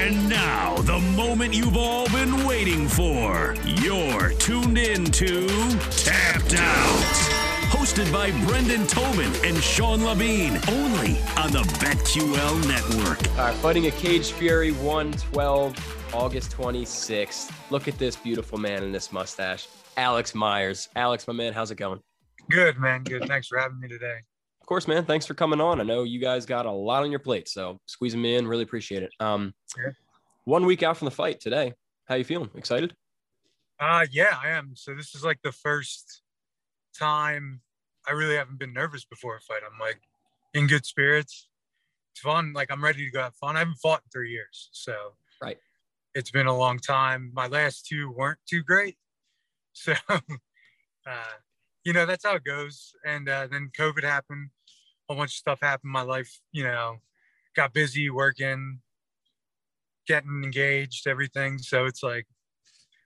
And now, the moment you've all been waiting for. You're tuned in to Tapped Out. Hosted by Brendan Tobin and Sean Levine, only on the BetQL network. All right, Fighting a Cage Fury 112, August 26th. Look at this beautiful man in this mustache, Alex Myers. Alex, my man, how's it going? Good, man. Good. Thanks for having me today. Of course, man. Thanks for coming on. I know you guys got a lot on your plate, so squeezing me in, really appreciate it. Um, Yeah. one week out from the fight today. How you feeling? Excited? Uh yeah, I am. So this is like the first time I really haven't been nervous before a fight. I'm like in good spirits. It's fun. Like I'm ready to go have fun. I haven't fought in three years. So Right. it's been a long time. My last two weren't too great. So uh, you know, that's how it goes. And uh, then COVID happened, whole bunch of stuff happened in my life, you know, got busy working, getting engaged, everything. So it's like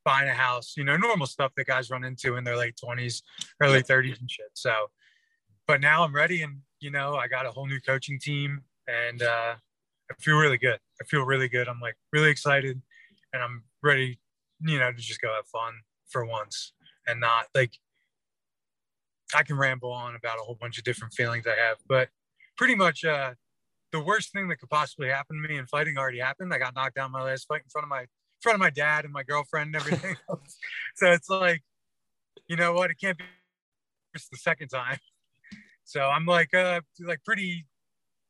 buying a house, you know, normal stuff that guys run into in their late 20s, early 30s and shit. So, but now I'm ready and, you know, I got a whole new coaching team and uh, I feel really good. I feel really good. I'm like really excited and I'm ready, you know, to just go have fun for once and not like, I can ramble on about a whole bunch of different feelings I have, but pretty much uh, the worst thing that could possibly happen to me in fighting already happened. I got knocked down my last fight in front of my in front of my dad and my girlfriend and everything. else. so it's like, you know what? It can't be it's the second time. So I'm like uh like pretty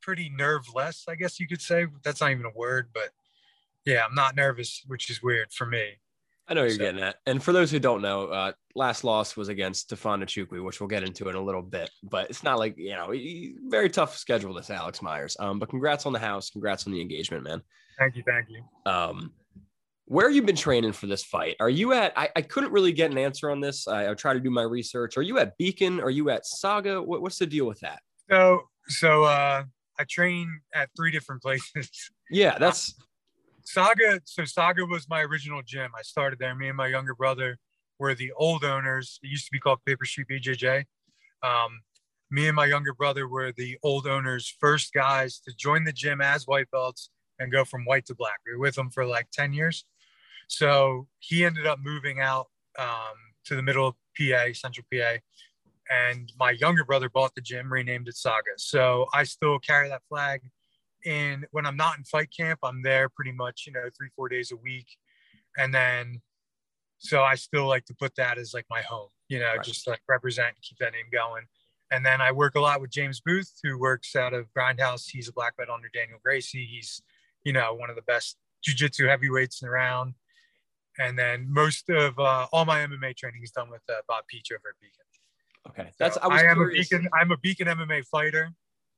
pretty nerveless, I guess you could say. That's not even a word, but yeah, I'm not nervous, which is weird for me. I know you're So- getting at. And for those who don't know, uh, last loss was against Tafon Nchukwi, which we'll get into in a little bit. But it's not like, you know, very tough schedule, this Alex Myers. Um, but congrats on the house. Congrats on the engagement, man. Thank you, thank you. Um, where you been training for this fight? Are you at? I, I couldn't really get an answer on this. I, I tried to do my research. Are you at Beacon? Are you at Saga? What, what's the deal with that? So so uh I train at three different places. Yeah, that's Saga, so Saga was my original gym. I started there. Me and my younger brother were the old owners. It used to be called Paper Street BJJ. Um, me and my younger brother were the old owners, first guys to join the gym as white belts and go from white to black. We were with them for like 10 years. So he ended up moving out um, to the middle of PA, central PA. And my younger brother bought the gym, renamed it Saga. So I still carry that flag and when I'm not in fight camp, I'm there pretty much, you know, three, four days a week. And then, so I still like to put that as like my home, you know, Right. just like represent, and keep that name going. And then I work a lot with James Booth, who works out of Grindhouse. He's a black belt under Daniel Gracie. He's, you know, one of the best jujitsu heavyweights around. And then most of uh, all my MMA training is done with uh, Bob Peach over at Beacon. okay. That's So I was am a beacon. I'm a beacon MMA fighter.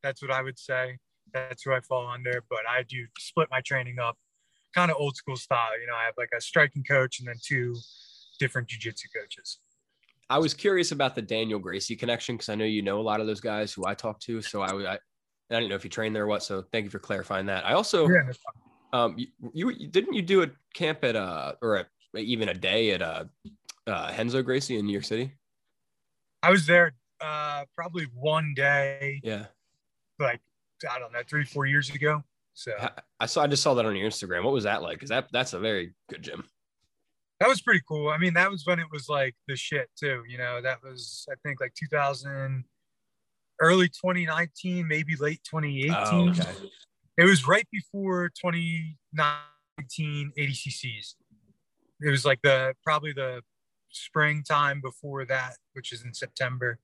That's what I would say. That's who I fall under. But I do split my training up, kind of old school style. You know, I have like a striking coach and then two different jujitsu coaches. I was curious about the Daniel Gracie connection because I know you know a lot of those guys who I talk to. So I, I, I didn't know if you trained there or what. So thank you for clarifying that. I also, Yeah, um, you, you didn't you do a camp at uh or a, even a day at uh, uh Renzo Gracie in New York City? I was there uh, probably one day, Yeah, like I don't know, three four years ago. So I, saw. I just saw that on your Instagram. What was that like? Because that that's a very good gym. that was pretty cool. I mean, that was when it was like the shit too. You know, that was I think like 2000, early 2019, maybe late 2018. Oh, okay. It was right before 2019 ADCCs. It was like the probably the springtime before that, which is in September.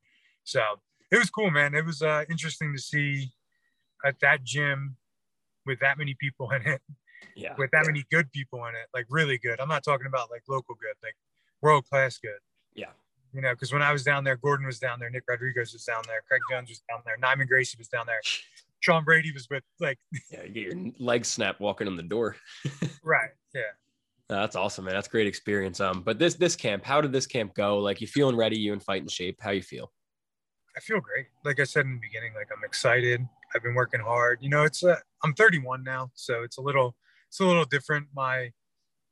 So it was cool, man. It was uh, interesting to see at that gym with that many people in it, Yeah. with that many good people in it, like really good. I'm not talking about like local good, like world class good. Yeah. You know, because when I was down there, Gordon was down there, Nick Rodriguez was down there, Craig Jones was down there, Neiman Gracie was down there, Sean Brady was with like Yeah. You get your leg snap walking in the door. right, yeah. That's awesome, man. That's a great experience. Um, but this this camp, how did this camp go? Like you feeling ready, you in fighting shape? How you feel? I feel great. Like I said in the beginning, like I'm excited. I've been working hard. You know, it's uh, I'm 31 now, so it's a little it's a little different. My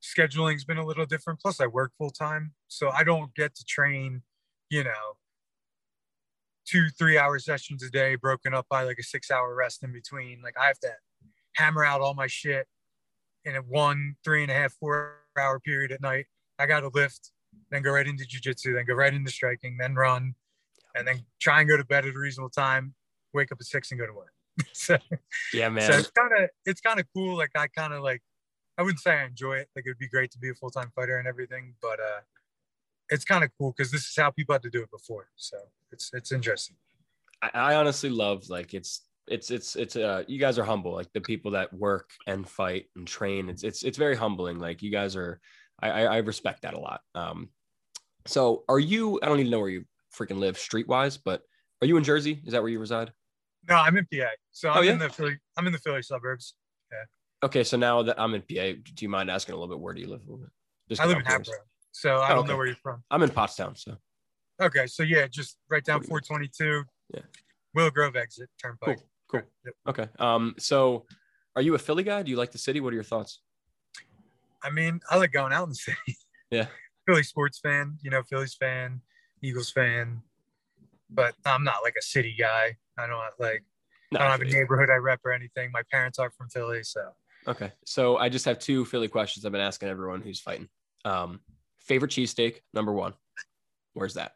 scheduling's been a little different. Plus, I work full time, so I don't get to train. You know, two three hour sessions a day, broken up by like a six hour rest in between. Like I have to hammer out all my shit in a one three and a half four hour period at night. I got to lift, then go right into jujitsu, then go right into striking, then run, and then try and go to bed at a reasonable time, wake up at six and go to work. so, Yeah, man. so it's kind of it's kind of cool. Like I kind of like I wouldn't say I enjoy it. Like it would be great to be a full time fighter and everything, but uh, it's kind of cool because this is how people had to do it before. So it's it's interesting. I, I honestly love like it's it's it's it's uh you guys are humble like the people that work and fight and train it's it's it's very humbling like you guys are I I, I respect that a lot um so are you I don't even know where you freaking live streetwise but are you in Jersey is that where you reside No, I'm in PA, so I'm Oh, yeah? in the Philly. I'm in the Philly suburbs. Yeah. Okay so now that I'm in PA do you mind asking a little bit where do you live a little bit Just I live in. Hatboro, so I Oh, don't okay. know where you're from. I'm in Pottstown so Okay, so yeah, just right down 422. Yeah. Willow Grove exit Turnpike. Cool, cool. Yep. okay um so are you a Philly guy do you like the city what are your thoughts I mean, I like going out in the city. Yeah. Philly sports fan, you know, Phillies fan, Eagles fan, but I'm not like a city guy. I don't like, no, I don't have a neighborhood I rep or anything. My parents are from Philly, so Okay. So I just have two Philly questions I've been asking everyone who's fighting. Um, favorite cheesesteak, number one. Where's that?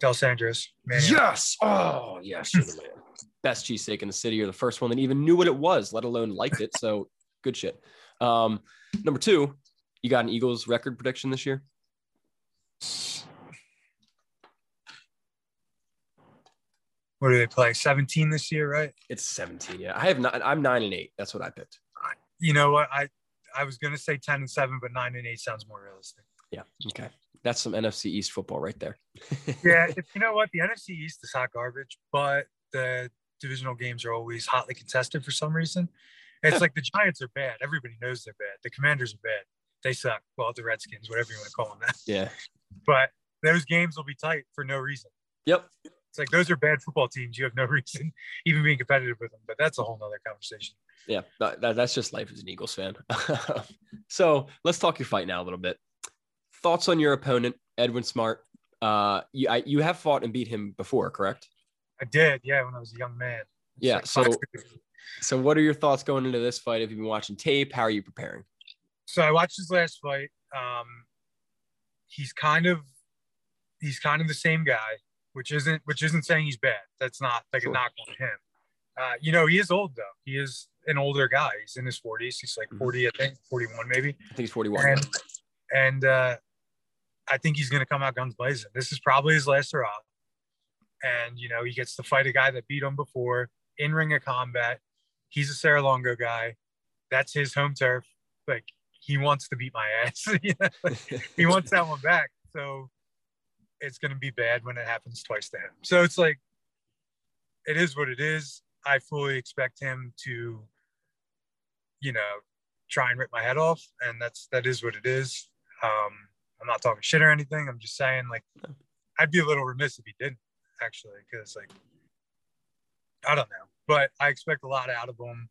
Dalessandro's. Yes. Oh, yes. You're the man. Best cheesesteak in the city. You're the first one that even knew what it was, let alone liked it. So good shit. Um, number two, you got an Eagles record prediction this year? What do they play? 17 this year, right? It's 17. Yeah. I have not, I'm nine and eight. That's what I picked. You know what? I I was gonna say 10 and 7, but 9 and 8 sounds more realistic. Yeah. Okay. That's some NFC East football right there. Yeah, if, you know what? The NFC East is hot garbage, but the divisional games are always hotly contested for some reason. It's like the Giants are bad. Everybody knows they're bad. The Commanders are bad. They suck. Well, the Redskins, whatever you want to call them that. Yeah. But those games will be tight for no reason. Yep. It's like those are bad football teams. You have no reason even being competitive with them. But that's a whole nother conversation. Yeah, that, that- that's just life as an Eagles fan. so let's talk your fight now a little bit. Thoughts on your opponent, Edwin Smart? Uh, you I, you have fought and beat him before, correct? I did, yeah, when I was a young man. Yeah, like so- So what are your thoughts going into this fight? Have you been watching tape? How are you preparing? so I watched his last fight. Um, he's kind of he's kind of the same guy, which isn't which isn't saying he's bad. That's not like Sure. a knock on him. Uh, you know, he is old though. He is an older guy. He's in his 40s. He's like Mhm. 40, I think, 41 maybe. I think he's 41. And and uh, I think he's going to come out guns blazing. This is probably his last hurrah. And you know, he gets to fight a guy that beat him before in ring of combat. He's a Serra-Longo guy. That's his home turf. Like he wants to beat my ass. You know, like, he wants that one back. So it's going to be bad when it happens twice to him. So it's like, it is what it is. I fully expect him to, you know, try and rip my head off, and that's that is what it is. Um, I'm not talking shit or anything. I'm just saying, like, I'd be a little remiss if he didn't actually, because like, I don't know, but I expect a lot out of him.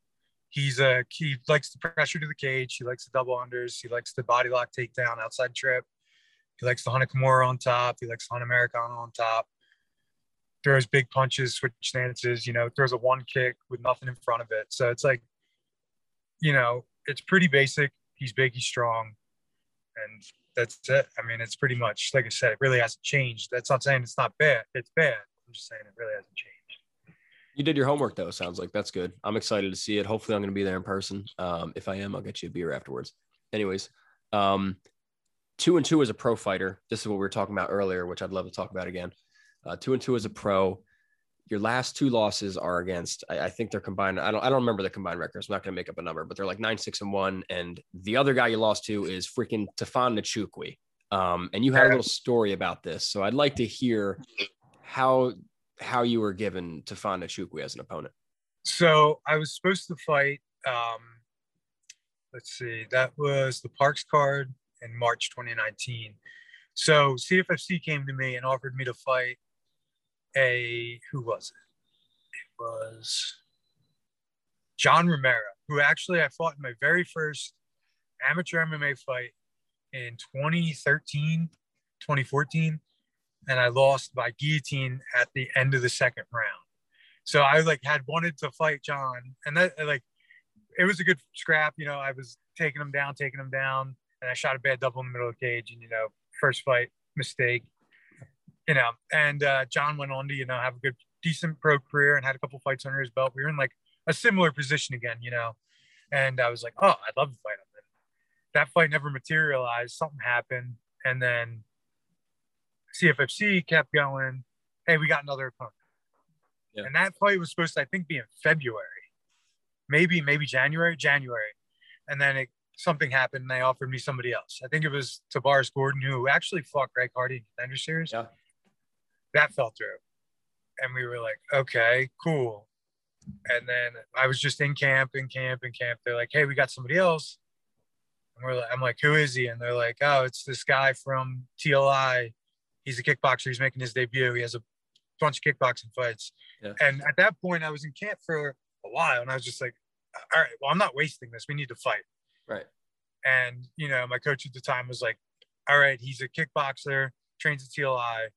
He's a he likes the pressure to the cage. He likes the double unders. He likes the body lock takedown, outside trip. He likes the Hunter Kimura on top. He likes Hunter Americano on top. Throws big punches, switch stances. You know, throws a one kick with nothing in front of it. So it's like, you know, it's pretty basic. He's big. He's strong, and that's it. I mean, it's pretty much like I said. It really hasn't changed. That's not saying it's not bad. It's bad. I'm just saying it really hasn't changed. You did your homework though. Sounds like that's good. I'm excited to see it. Hopefully, I'm going to be there in person. Um, if I am, I'll get you a beer afterwards. Anyways, um, two and two as a pro fighter. This is what we were talking about earlier, which I'd love to talk about again. uh, two and two as a pro. Your last two losses are against, I, I think they're combined. I don't, I don't remember the combined records. I'm not going to make up a number, but they're like nine, six, and one. And the other guy you lost to is freaking Tafon Nchukwi. Um, and you had a little story about this, so I'd like to hear how how you were given Tafon Nchukwi as an opponent. So I was supposed to fight. Um, let's see, that was the Parks card in March 2019. So CFFC came to me and offered me to fight a who was it? It was John Romero, who actually I fought in my very first amateur MMA fight in 2013, 2014, and I lost by guillotine at the end of the second round. So I like had wanted to fight John, and that like it was a good scrap. You know, I was taking him down, taking him down, and I shot a bad double in the middle of the cage, and you know, first fight mistake. You know, and uh, John went on to you know have a good, decent pro career and had a couple fights under his belt. We were in like a similar position again, you know, and I was like, oh, I'd love to fight him. And that fight never materialized. Something happened, and then CFFC kept going. Hey, we got another opponent. Yeah. And that fight was supposed to, I think, be in February, maybe, maybe January, January. And then it, something happened and they offered me somebody else. I think it was Tebaris Gordon, who actually fought Greg Hardy in Contender Series. Yeah. That fell through. And we were like, okay, cool. And then I was just in camp, in camp, in camp. They're like, hey, we got somebody else. And we're like, I'm like, who is he? And they're like, oh, it's this guy from TLI. He's a kickboxer. He's making his debut. He has a bunch of kickboxing fights. Yeah. And at that point, I was in camp for a while, and I was just like, all right, well, I'm not wasting this. We need to fight. Right. And you know, my coach at the time was like, all right, he's a kickboxer, trains at TLI.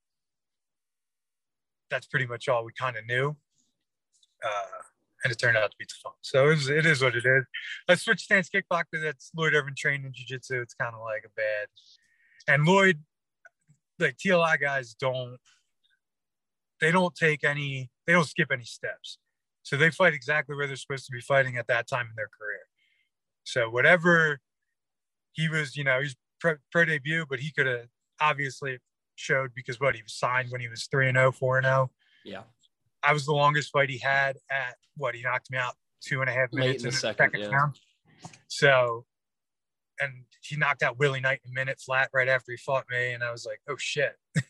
That's pretty much all we kind of knew. Uh, and it turned out to be fun. So it, was, it is what it is. A switch stance kickboxer that's Lloyd Irvin trained in jiu-jitsu. It's kind of like a bad. And Lloyd, like TLI guys don't they don't take any, they don't skip any steps. So they fight exactly where they're supposed to be fighting at that time in their career. So whatever he was, you know, he's pro, pro debut, but he could have obviously showed because what he was signed when he was 3 and 0, 4 and 0. Yeah. I was the longest fight he had at what he knocked me out two and a half minutes Late in the, in the second, second yeah. round. So, and he knocked out Willie Knight in a minute flat right after he fought me. And I was like, oh shit. I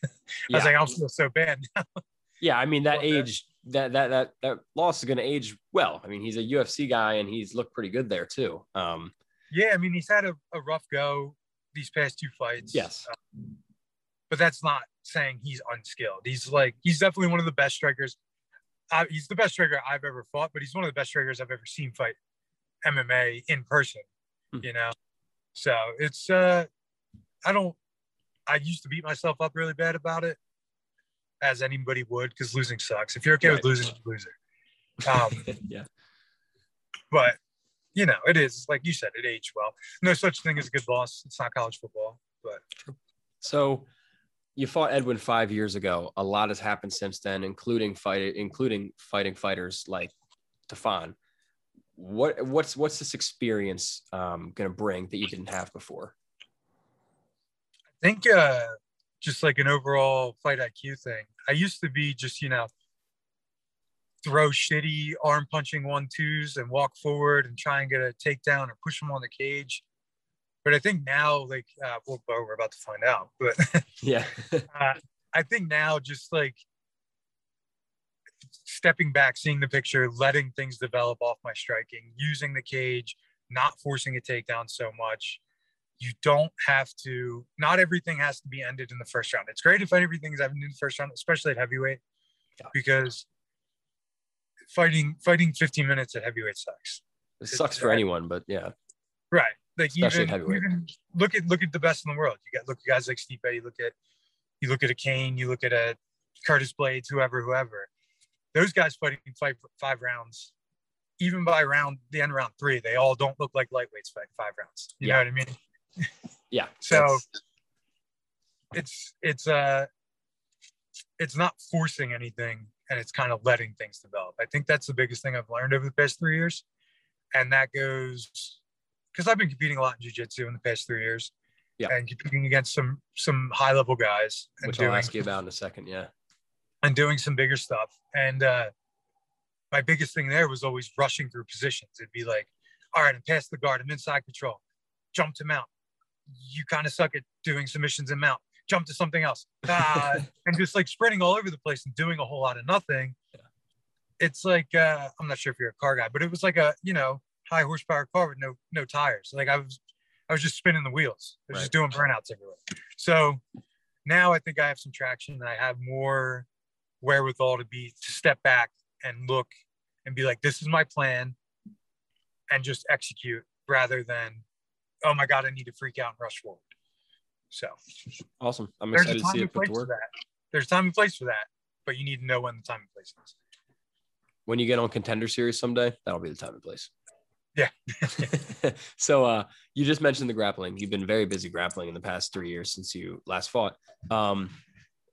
yeah. was like, I feel so bad now. Yeah, I mean that age that that that that loss is going to age well. I mean, he's a UFC guy and he's looked pretty good there too. Um, yeah, I mean, he's had a, a rough go these past two fights. Yes, um, but that's not saying he's unskilled. He's like he's definitely one of the best strikers. Uh, he's the best striker I've ever fought, but he's one of the best strikers I've ever seen fight MMA in person. Hmm. You know, so it's uh, I don't. I used to beat myself up really bad about it as anybody would because losing sucks. If you're okay right. with losing, you loser. Um, yeah. But you know, it is like you said, it aged well. No such thing as a good loss. It's not college football, but so you fought Edwin five years ago. A lot has happened since then, including fight, including fighting fighters like Tafon. What what's what's this experience um, going to bring that you didn't have before? I think uh, just like an overall fight IQ thing. I used to be just, you know, throw shitty arm punching one twos and walk forward and try and get a takedown or push them on the cage. But I think now, like, uh, well, we're about to find out. But yeah, uh, I think now just like stepping back, seeing the picture, letting things develop off my striking, using the cage, not forcing a takedown so much, you don't have to not everything has to be ended in the first round. It's great if everything's ended in the first round especially at heavyweight because fighting fighting 15 minutes at heavyweight sucks. It sucks for anyone but yeah. Right. Like even, even, look at look at the best in the world. You got look at guys like Steve you look at you look at a Cain you look at a Curtis Blaydes, whoever whoever. Those guys fighting five five rounds even by round the end round three they all don't look like lightweights fighting five rounds. You yeah. know what I mean yeah. So it's it's uh it's not forcing anything and it's kind of letting things develop. I think that's the biggest thing I've learned over the past three years. And that goes because I've been competing a lot in jiu-jitsu in the past three years. Yeah. And competing against some some high level guys. Which doing, I'll ask you about in a second. Yeah. and doing some bigger stuff. And uh, my biggest thing there was always rushing through positions. It'd be like, all right, I'm past the guard, I'm inside control, jump to mount. You kind of suck at doing submissions and mount, jump to something else. Ah, and just like sprinting all over the place and doing a whole lot of nothing. It's like uh, I'm not sure if you're a car guy, but it was like a you know high horsepower car with no no tires. Like I was I was just spinning the wheels. I was Right. just doing burnouts everywhere. So now I think I have some traction and I have more wherewithal to be to step back and look and be like, this is my plan and just execute rather than, oh my God, I need to freak out and rush forward. So Awesome. I'm there's excited to time see and it put place to for work. that. There's time and place for that, but you need to know when the time and place is. When you get on contender series someday, that'll be the time and place. Yeah. so uh you just mentioned the grappling. You've been very busy grappling in the past three years since you last fought. Um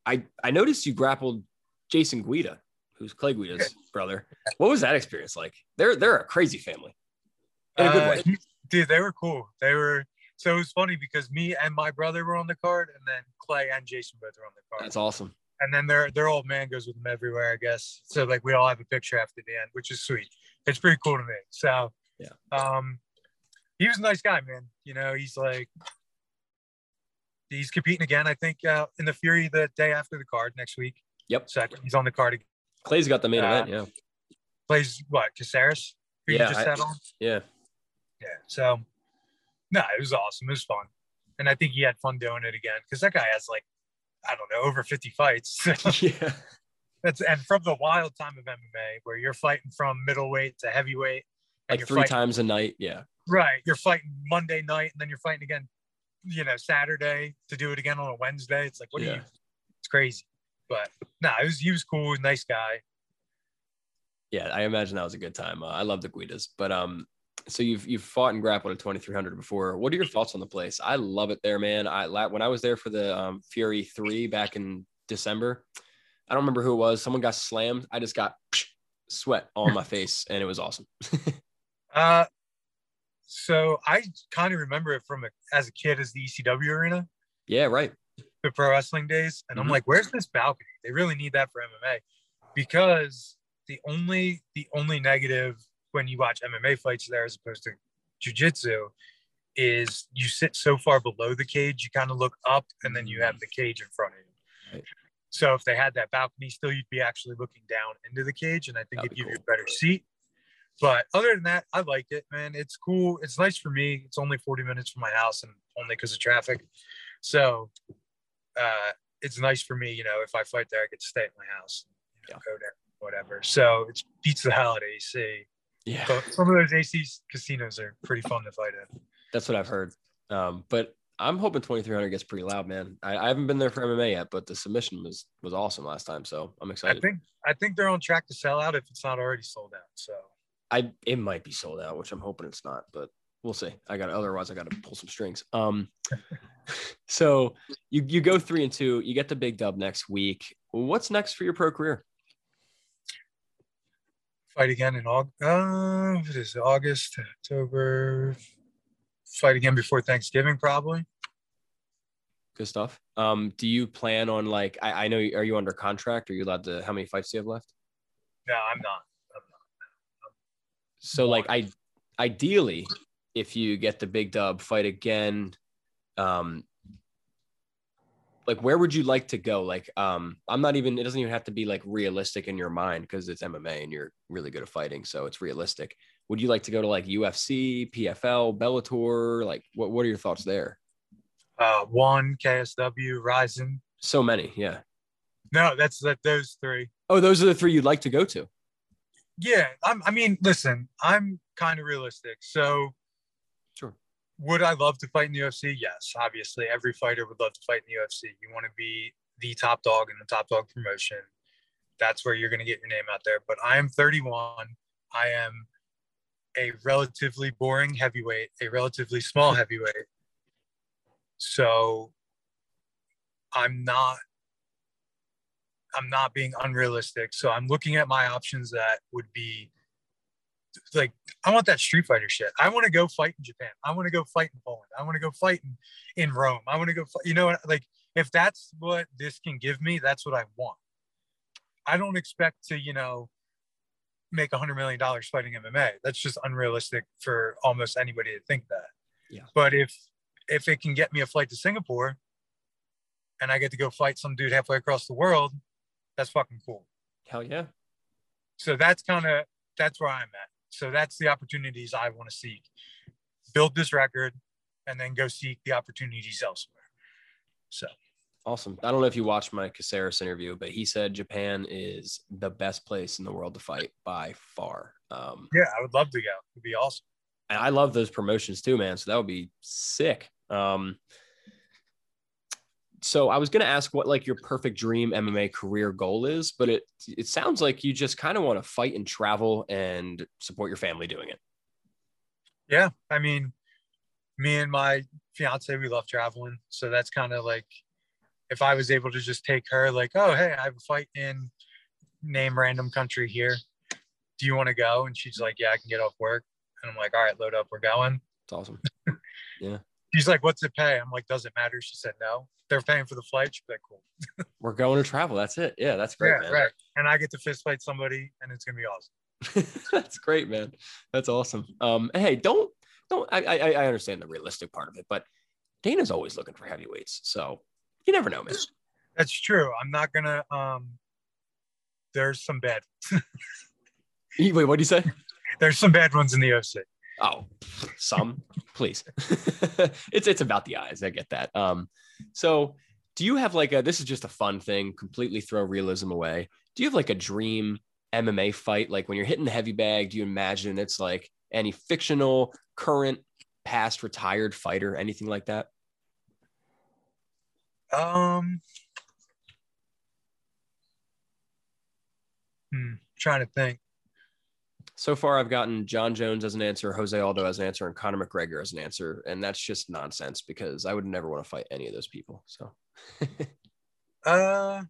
I I noticed you grappled Jason Guida, who's Clay Guida's brother. What was that experience like? They're they're a crazy family. In a good Uh, way. Dude, they were cool. They were so it was funny because me and my brother were on the card, and then Clay and Jason both were on the card. That's awesome. and then their their old man goes with them everywhere, I guess. So like we all have a picture after the end, which is sweet. It's pretty cool to me. So Yeah. um, he was a nice guy, man. You know, he's like he's competing again. I think uh, in the Fury the day after the card next week. Yep. So he's on the card. again. Clay's got the main Uh, event. Yeah. Plays what Caceres? Yeah, I-. Yeah. Yeah. So no, it was awesome. It was fun, and I think he had fun doing it again because that guy has like I don't know over fifty fights. yeah. That's and from the wild time of MMA where you're fighting from middleweight to heavyweight. Like three fighting- times a night. Yeah. Right. You're fighting Monday night and then you're fighting again, you know, Saturday to do it again on a Wednesday. It's like, what do Yeah. you it's crazy. But no, nah, it was he was cool, nice guy. Yeah, I imagine that was a good time. Uh, I love the Guidas, but um, so you've you've fought and grappled at 2300 before. What are your thoughts on the place? I love it there, man. I when I was there for the um, Fury three back in December, I don't remember who it was. Someone got slammed. I just got sweat on my face, and it was awesome. Uh so I kind of remember it from a, as a kid as the ECW arena, yeah, right. the pro wrestling days. And Mhm. I'm like, where's this balcony? They really need that for MMA because the only the only negative when you watch MMA fights there as opposed to jujitsu is you sit so far below the cage, you kind of look up and then you have the cage in front of you. Right. So if they had that balcony still, you'd be actually looking down into the cage and I think That'd it'd give you a better seat. But other than that, I like it, man. It's cool. It's nice for me. It's only 40 minutes from my house and only because of traffic. So uh, it's nice for me, you know, if I fight there, I get to stay at my house, you know, go there, whatever. So it beats the of AC. Yeah, But some of those AC casinos are pretty fun to fight in. that's what I've heard. Um, but I'm hoping 2300 gets pretty loud, man. I, I haven't been there for MMA yet, but the submission was was awesome last time, so I'm excited. I think I think they're on track to sell out if it's not already sold out. So I it might be sold out, which I'm hoping it's not, but we'll see. I got otherwise I got to pull some strings. Um, so you you go three and two, you get the big dub next week. What's next for your pro career? Fight again in August. Uh, what is it? August, October. Fight again before Thanksgiving, probably. Good stuff. Um, do you plan on like I, I know are you under contract? Are you allowed to? How many fights do you have left? No, I'm not. So like I ideally, if you get the big dub, fight again. Um, like where would you like to go? Like um, I'm not even. It doesn't even have to be like realistic in your mind because it's MMA and you're really good at fighting, so it's realistic. Would you like to go to like UFC, PFL, Bellator? Like what? What are your thoughts there? Uh, one KSW, Rizin So many, yeah. No, that's that. Those three. Oh, those are the three you'd like to go to. Yeah, I'm, I mean, listen, I'm kind of realistic. So. Would I love to fight in the UFC? Yes, obviously, every fighter would love to fight in the UFC. You want to be the top dog in the top dog promotion. That's where you're going to get your name out there. But I am 31. I am a relatively boring heavyweight, a relatively small heavyweight. So, I'm not I'm not being unrealistic. So I'm looking at my options that would be like I want that Street Fighter shit. I want to go fight in Japan. I want to go fight in Poland. I want to go fight in, in Rome. I want to go fight, you know like if that's what this can give me, that's what I want. I don't expect to, you know, make a hundred million dollars fighting MMA. That's just unrealistic for almost anybody to think that. Yeah. But if if it can get me a flight to Singapore and I get to go fight some dude halfway across the world, that's fucking cool. Hell yeah. So that's kind of that's where I'm at. So that's the opportunities I want to seek. Build this record and then go seek the opportunities elsewhere. So Awesome. I don't know if you watched my Caceres interview, but he said Japan is the best place in the world to fight by far. Um, yeah, I would love to go. It'd be awesome. and I love those promotions too, man. So that would be sick. Um, so I was gonna ask what like your perfect dream MMA career goal is, but it it sounds like you just kind of want to fight and travel and support your family doing it. Yeah, I mean, me and my fiance, we love traveling, so that's kind of like if I was able to just take her, like, oh hey, I have a fight in name random country here. Do you want to go? And she's like, yeah, I can get off work. And I'm like, all right, load up, we're going. It's awesome. She's like, what's it pay? I'm like, does it matter? She said, no. They're paying for the flight. She's like, cool. We're going to travel. That's it. Yeah, that's great, yeah, man. right. And I get to fist fight somebody, and it's gonna be awesome. That's great, man. That's awesome. Um, hey, don't don't I, I I understand the realistic part of it, but Dana's always looking for heavyweights, so you never know, man. That's true. I'm not gonna. Um, there's some bad. Wait, what do you say? There's some bad ones in the OC. Oh, some, please. it's it's about the eyes. I get that. Um, so do you have like a this is just a fun thing, completely throw realism away. Do you have like a dream MMA fight? Like when you're hitting the heavy bag, do you imagine it's like any fictional, current, past, retired fighter, anything like that? Um, hmm, trying to think. So far, I've gotten Jon Jones as an answer, Jose Aldo as an answer, and Conor McGregor as an answer, and that's just nonsense because I would never want to fight any of those people. So, Uh,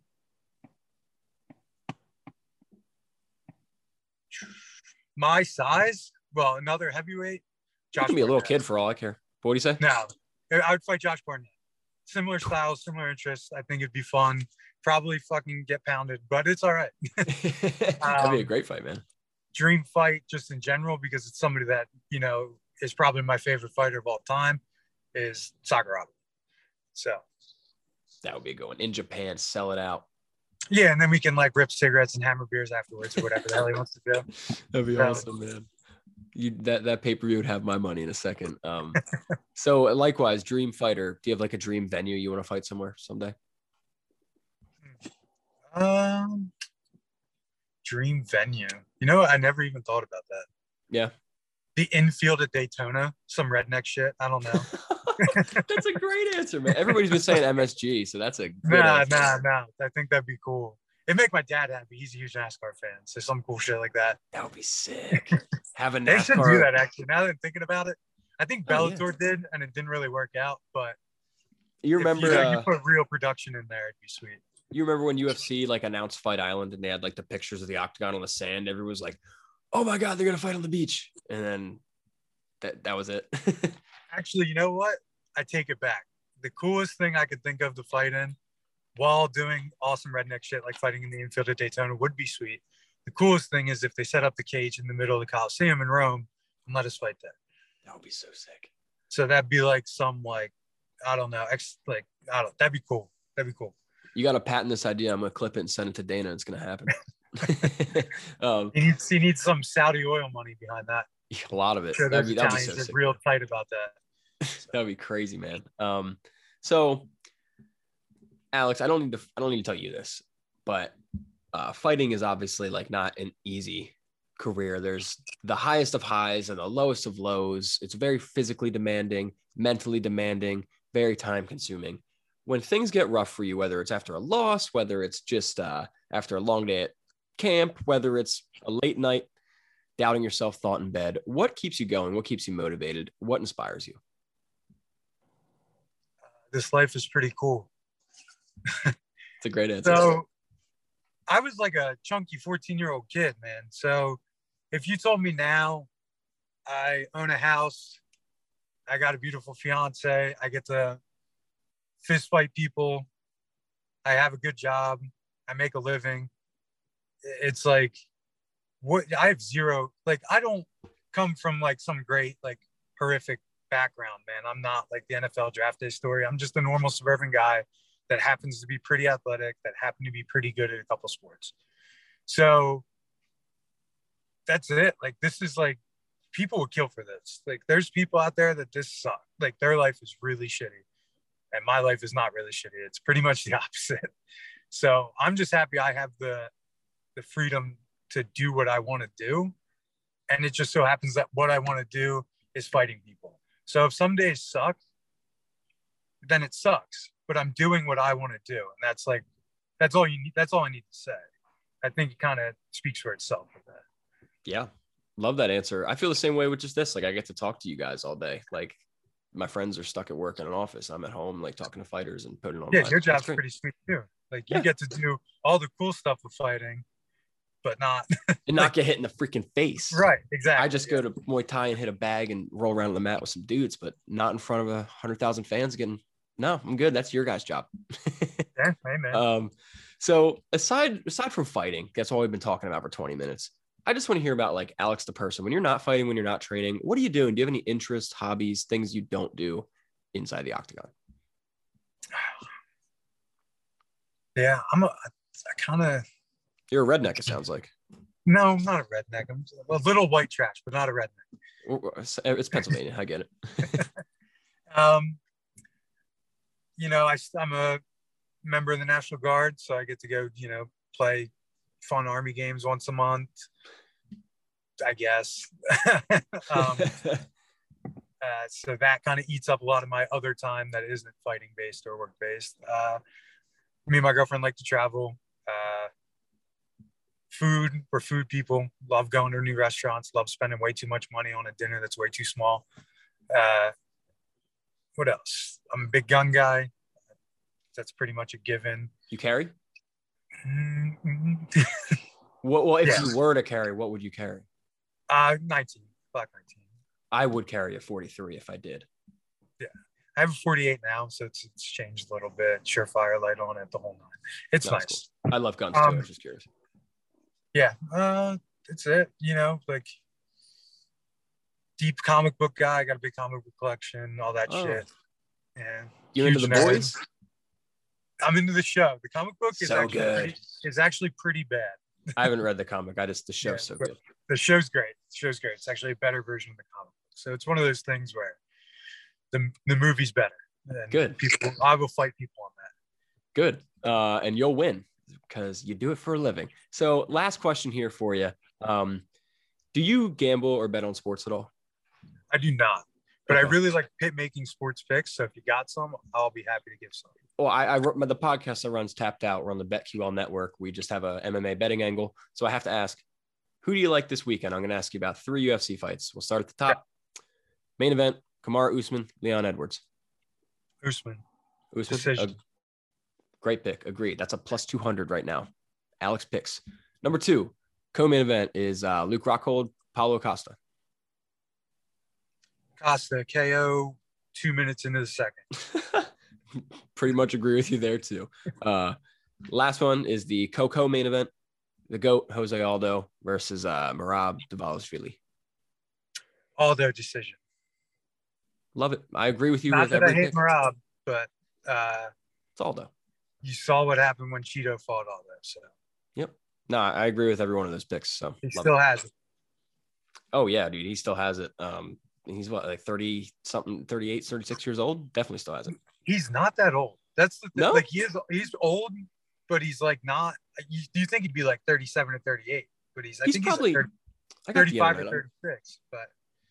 my size. Well, another heavyweight. you can be a little kid for all I care. What do you say? No, I would fight Josh Barnett. Similar styles, similar interests. I think it'd be fun. Probably fucking get pounded, but it's all right. That'd be a Um, great fight, man. Dream fight, just in general, because it's somebody that you know is probably my favorite fighter of all time, is Sakuraba. So That would be a good one. In Japan, sell it out. yeah, and then we can like rip cigarettes and hammer beers afterwards or whatever the hell he wants to do. That'd be Yeah. awesome, man. You that that pay per view would have my money in a second. Um, so likewise, dream fighter. Do you have like a dream venue you want to fight somewhere someday? Um, dream venue. You know. I never even thought about that. Yeah, The infield at Daytona, some redneck shit. I don't know. that's a great answer, man. Everybody's been saying MSG, so that's a good nah, answer. nah, nah. I think that'd be cool. It'd make my dad happy. He's a huge NASCAR fan. So some cool shit like that. That would be sick. Have a NASCAR. They should do that actually. Now that I'm thinking about it, I think Oh, yeah. Bellator did, and it didn't really work out. But You if, remember? you, know, you uh, put real production in there, it'd be sweet. You remember when UFC like announced Fight Island and they had like the pictures of the octagon on the sand? Everyone was like, "Oh my god, they're gonna fight on the beach," and then that that was it. Actually, you know what? I take it back. The coolest thing I could think of to fight in while doing awesome redneck shit like fighting in the infield at Daytona would be sweet. The coolest thing is if they set up the cage in the middle of the Coliseum in Rome and let us fight there. that would be so sick. So that'd be like some like I don't know, ex like I don't that'd be cool. That'd be cool. You got to patent this idea. I'm gonna clip it and send it to Dana. It's gonna happen. um, He needs he needs some Saudi oil money behind that. a lot of it. Sure, That'd be, that'd be so sick. real tight about that. That'd be crazy, man. Um, so Alex, I don't need to I don't need to tell you this, but uh, fighting is obviously like not an easy career. There's the highest of highs and the lowest of lows. It's very physically demanding, mentally demanding, very time consuming. When things get rough for you, whether it's after a loss, whether it's just uh, after a long day at camp, whether it's a late night, doubting yourself, thought in bed, what keeps you going? What keeps you motivated? What inspires you? This life is pretty cool. It's a great answer. So I was like a chunky 14 year old kid, man. So if you told me now I own a house, I got a beautiful fiance, I get to fist fight people, I have a good job, I make a living, it's like what I have zero like I don't come from like some great like horrific background, man. I'm not like the NFL draft day story. I'm just a normal suburban guy that happens to be pretty athletic, that happen to be pretty good at a couple sports. So that's it. Like this is like people would kill for this. Like there's people out there that this suck. Like their life is really shitty. And my life is not really shitty. It's pretty much the opposite. So I'm just happy I have the the freedom to do what I want to do. And it just so happens that what I want to do is fighting people. So if some days suck, then it sucks. But I'm doing what I want to do. And that's like that's all you need. That's all I need to say. I think it kind of speaks for itself with that. Yeah. Love that answer. I feel the same way with just this. Like I get to talk to you guys all day. Like my friends are stuck at work in an office. I'm at home, like talking to fighters and putting on. Yeah, my, your job's pretty sweet too. Like you yeah. get to do all the cool stuff with fighting, but not and not get hit in the freaking face. Right, exactly. I just yeah. go to Muay Thai and hit a bag and roll around on the mat with some dudes, but not in front of a hundred thousand fans getting. No, I'm good. That's your guys' job. yeah, amen. Um, so aside aside from fighting, that's all we've been talking about for 20 minutes. I just want to hear about like Alex the person. When you're not fighting, when you're not training, what are you doing? Do you have any interests, hobbies, things you don't do inside the octagon? Yeah, I'm a I kind of You're a redneck, it sounds like. No, I'm not a redneck. I'm a little white trash, but not a redneck. It's Pennsylvania. I get it. um, you know, I, I'm a member of the National Guard, so I get to go, you know, play fun Army games once a month. I guess. um, uh, so that kind of eats up a lot of my other time that isn't fighting based or work based. Uh, me and my girlfriend like to travel. Uh, food, we're food people. Love going to new restaurants. Love spending way too much money on a dinner that's way too small. Uh, what else? I'm a big gun guy. That's pretty much a given. You carry? Mm-hmm. what? Well, if yeah. you were to carry, what would you carry? Uh, 19, Black 19. I would carry a 43 if I did. Yeah. I have a 48 now, so it's, it's changed a little bit. Surefire light on it, the whole nine. It's no, nice. Cool. I love guns too. Um, I was just curious. Yeah, uh, that's it. You know, like deep comic book guy. I got a big comic book collection, all that oh. shit. And you into the boys? I'm into the show. The comic book is so actually good. Pretty, is actually pretty bad. I haven't read the comic. I just the show's yeah, so good. The show's great. The show's great. It's actually a better version of the comic book. So it's one of those things where the the movie's better. Good. People, I will fight people on that. Good. Uh, and you'll win because you do it for a living. So, last question here for you. Um, do you gamble or bet on sports at all? I do not, but okay. I really like pit making sports picks. So if you got some, I'll be happy to give some. Well, I, I the podcast that runs Tapped Out. We're on the BetQL network. We just have a MMA betting angle. So I have to ask, who do you like this weekend? I'm going to ask you about three UFC fights. We'll start at the top. Main event: Kamaru Usman, Leon Edwards. Usman. Usman. great pick. Agreed. That's a plus 200 right now. Alex picks. Number two, co-main event is uh, Luke Rockhold, Paulo Costa. Costa KO two minutes into the second. Pretty much agree with you there too. Uh, last one is the Coco main event. The GOAT, Jose Aldo versus uh, Merab Dvalishvili. Aldo decision. Love it. I agree with you. Not with that I hate Merab, but uh, it's Aldo. You saw what happened when Chito fought Aldo. So. Yep. No, I agree with every one of those picks. So he still it. has it. Oh yeah, dude, he still has it. Um, he's what like 30 something, 38, 36 years old. Definitely still has it. He's not that old. That's the thing. No? Like he is. He's old, but he's like not. You, do you think he'd be like 37 or 38? But he's. I he's think probably. He's like 30, 35 or 36. But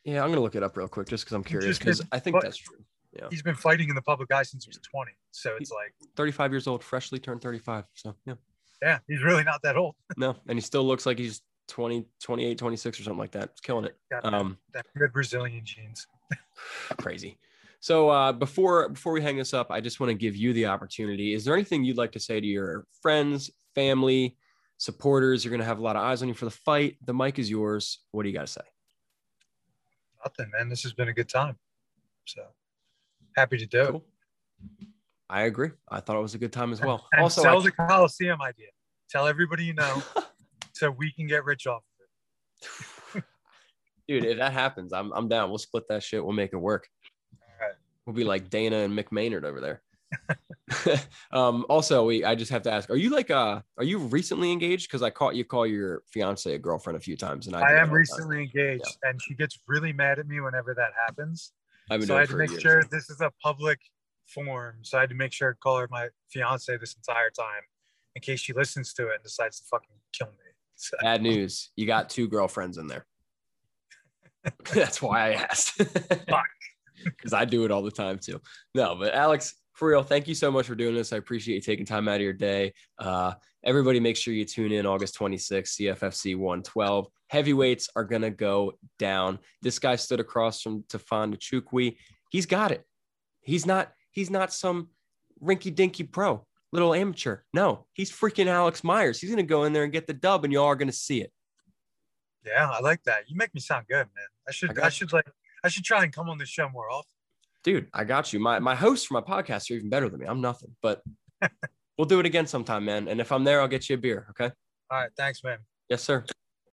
yeah, I'm gonna look it up real quick just because I'm curious because I think that's true. Yeah. He's been fighting in the public eye since he was 20. So it's like 35 years old, freshly turned 35. So yeah. Yeah, he's really not that old. no, and he still looks like he's 20, 28, 26 or something like that. He's killing it. Got um, that, that good Brazilian genes. crazy. So uh, before before we hang this up, I just want to give you the opportunity. Is there anything you'd like to say to your friends, family, supporters? You're going to have a lot of eyes on you for the fight. The mic is yours. What do you got to say? nothing, man. This has been a good time. So happy to do cool. I agree. I thought it was a good time as well. And also, sell I... the Coliseum idea. Tell everybody you know. so we can get rich off of it. Dude, if that happens, I'm I'm down. We'll split that shit. We'll make it work. All right. We'll be like Dana and Mick Maynard over there. um, also, we I just have to ask: Are you like uh are you recently engaged? Because I caught you call your fiance a girlfriend a few times, and I, I do it all am recently engaged, and she gets really mad at me whenever that happens. I've been So I had to make years. sure this is a public forum. So I had to make sure to call her my fiance this entire time in case she listens to it and decides to fucking kill me. So, Bad news. You got two girlfriends in there. That's why I asked. Because I do it all the time too. No, but Alex, for real, thank you so much for doing this. I appreciate you taking time out of your day. Uh, everybody, make sure you tune in August 26th, CFFC 112. Heavyweights are going to go down. This guy stood across from Tafon Nchukwi. He's got it. He's not, he's not some rinky dinky pro, little amateur. No, he's freaking Alex Myers. He's going to go in there and get the dub, and y'all are going to see it. yeah, I like that. You make me sound good, man. I should I I, should like I should try and come on the show more often. dude, I got you. My my hosts for my podcast are even better than me. I'm nothing, but we'll do it again sometime, man. And if I'm there, I'll get you a beer. Okay. All right, thanks, man. Yes, sir.